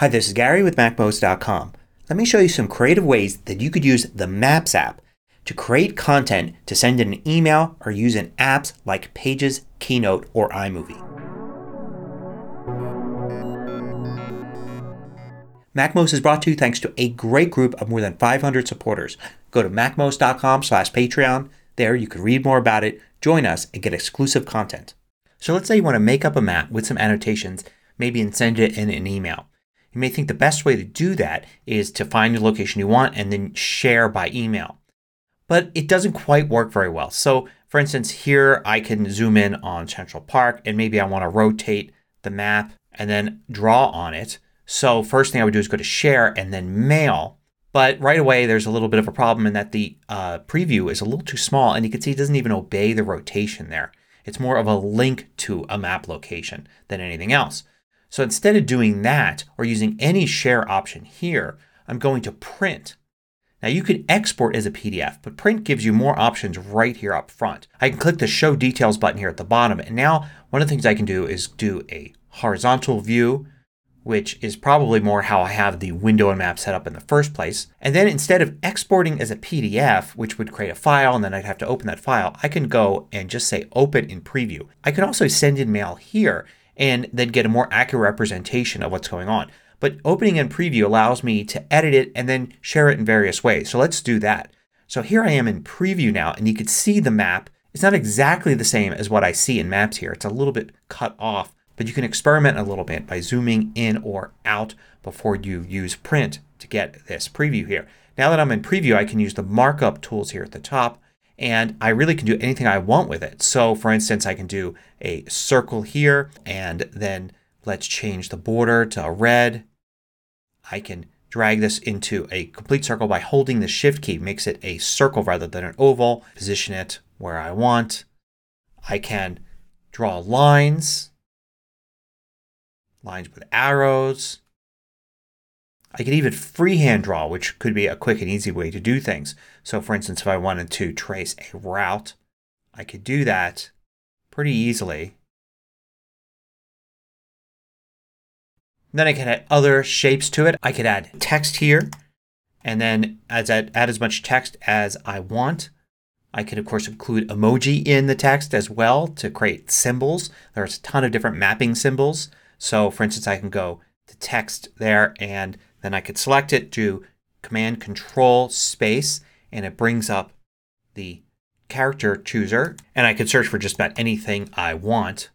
Hi, this is Gary with MacMost.com. Let me show you some creative ways that you could use the Maps app to create content to send in an email or use in apps like Pages, Keynote, or iMovie. MacMost is brought to you thanks to a great group of more than 500 supporters. Go to MacMost.com slash Patreon. There you can read more about it, join us, and get exclusive content. So let's say you want to make up a map with some annotations, maybe and send it in an email. You may think the best way to do that is to find the location you want and then share by email. But it doesn't quite work very well. So for instance here I can zoom in on Central Park and maybe I want to rotate the map and then draw on it. So first thing I would do is go to share and then mail. But right away there's a little bit of a problem in that the uh, preview is a little too small and you can see it doesn't even obey the rotation there. It's more of a link to a map location than anything else. So instead of doing that or using any share option here I'm going to print. Now you can export as a PDF but print gives you more options right here up front. I can click the show details button here at the bottom and now one of the things I can do is do a horizontal view which is probably more how I have the window and map set up in the first place. And then instead of exporting as a PDF, which would create a file and then I'd have to open that file, I can go and just say open in preview. I can also send in mail here and then get a more accurate representation of what's going on. But opening in preview allows me to edit it and then share it in various ways. So let's do that. So here I am in preview now and you can see the map. It's not exactly the same as what I see in maps here. It's a little bit cut off. But you can experiment a little bit by zooming in or out before you use print to get this preview here. Now that I'm in preview I can use the markup tools here at the top and I really can do anything I want with it. So for instance I can do a circle here and then let's change the border to a red. I can drag this into a complete circle by holding the shift key. Makes it a circle rather than an oval. Position it where I want. I can draw lines. Lines with arrows. I could even freehand draw which could be a quick and easy way to do things. So for instance if I wanted to trace a route I could do that pretty easily. Then I can add other shapes to it. I could add text here and then as add, add as much text as I want. I could of course include emoji in the text as well to create symbols. There's a ton of different mapping symbols. So for instance I can go to text there and then I could select it, do Command Control Space and it brings up the character chooser and I could search for just about anything I want.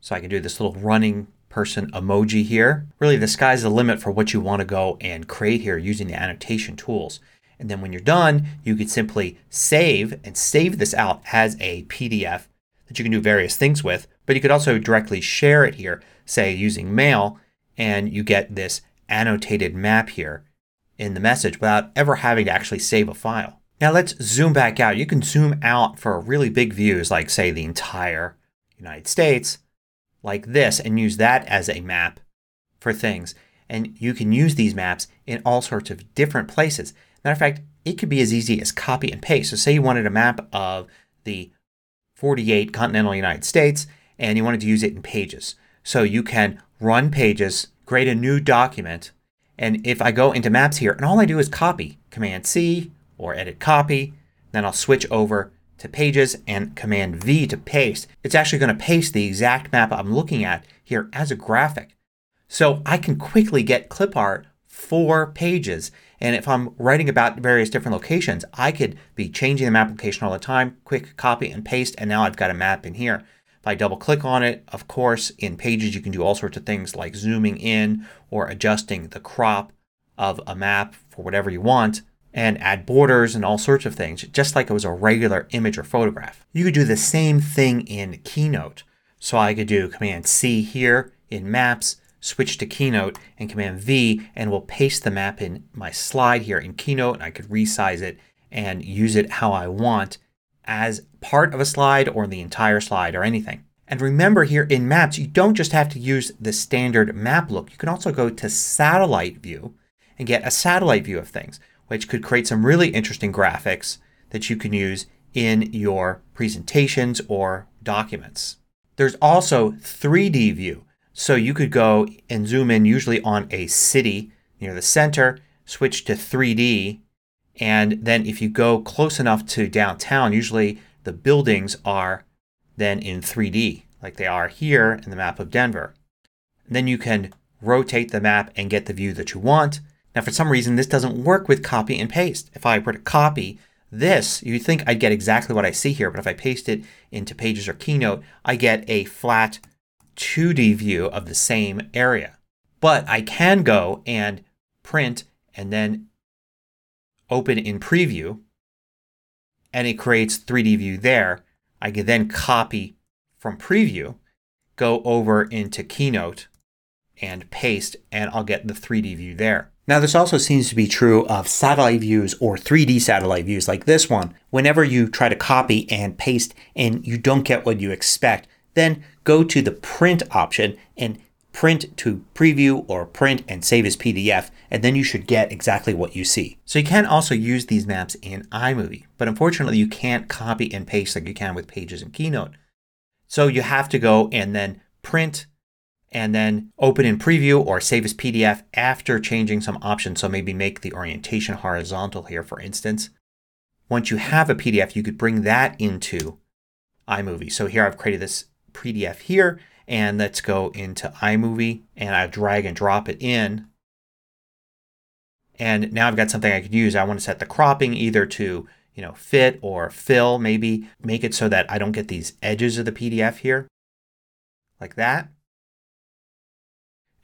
So I can do this little running person emoji here. Really the sky's the limit for what you want to go and create here using the annotation tools. And then when you're done you could simply save and save this out as a PDF that you can do various things with. But you could also directly share it here say using mail and you get this annotated map here in the message without ever having to actually save a file. Now let's zoom back out. You can zoom out for really big views like say the entire United States like this and use that as a map for things. And you can use these maps in all sorts of different places. Matter of fact, it could be as easy as copy and paste. So say you wanted a map of the 48 continental United States and you wanted to use it in pages. So you can run pages, create a new document, and if I go into Maps here and all I do is copy, Command C or Edit Copy, then I'll switch over to Pages and Command V to paste. It's actually going to paste the exact map I'm looking at here as a graphic. So I can quickly get clip art for pages and if I'm writing about various different locations I could be changing the map location all the time. Quick copy and paste and now I've got a map in here. If I double click on it, of course, in Pages you can do all sorts of things like zooming in or adjusting the crop of a map for whatever you want and add borders and all sorts of things just like it was a regular image or photograph. You could do the same thing in Keynote. So I could do Command C here in Maps, switch to Keynote and Command V and we'll paste the map in my slide here in Keynote. I could resize it and use it how I want as part of a slide or the entire slide or anything. And remember here in Maps you don't just have to use the standard map look. You can also go to satellite view and get a satellite view of things which could create some really interesting graphics that you can use in your presentations or documents. There's also 3D view. So you could go and zoom in usually on a city near the center, switch to 3D, and then if you go close enough to downtown, usually the buildings are then in 3D like they are here in the map of Denver. Then you can rotate the map and get the view that you want. Now for some reason this doesn't work with copy and paste. If I were to copy this you'd think I'd get exactly what I see here but if I paste it into Pages or Keynote I get a flat 2D view of the same area. But I can go and print and then open in Preview and it creates 3D view there. I can then copy from Preview, go over into Keynote and paste and I'll get the 3D view there. Now this also seems to be true of satellite views or 3D satellite views like this one. Whenever you try to copy and paste and you don't get what you expect then go to the print option and print to preview or print and save as PDF and then you should get exactly what you see. So you can also use these maps in iMovie but unfortunately you can't copy and paste like you can with Pages and Keynote. So you have to go and then print and then open in preview or save as PDF after changing some options. So maybe make the orientation horizontal here for instance. Once you have a PDF you could bring that into iMovie. So here I've created this PDF here and let's go into iMovie and I drag and drop it in. And now I've got something I could use. I want to set the cropping either to you know, fit or fill. Maybe make it so that I don't get these edges of the PDF here. Like that.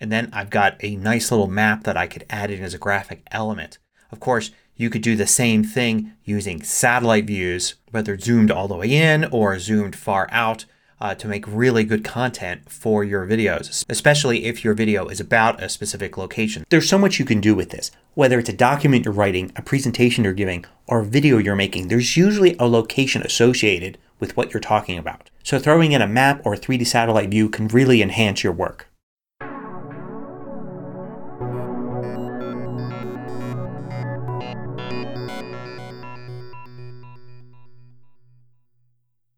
And then I've got a nice little map that I could add in as a graphic element. Of course, you could do the same thing using satellite views, whether zoomed all the way in or zoomed far out uh, to make really good content for your videos, especially if your video is about a specific location. There's so much you can do with this. Whether it's a document you're writing, a presentation you're giving, or a video you're making, there's usually a location associated with what you're talking about. So throwing in a map or a 3D satellite view can really enhance your work.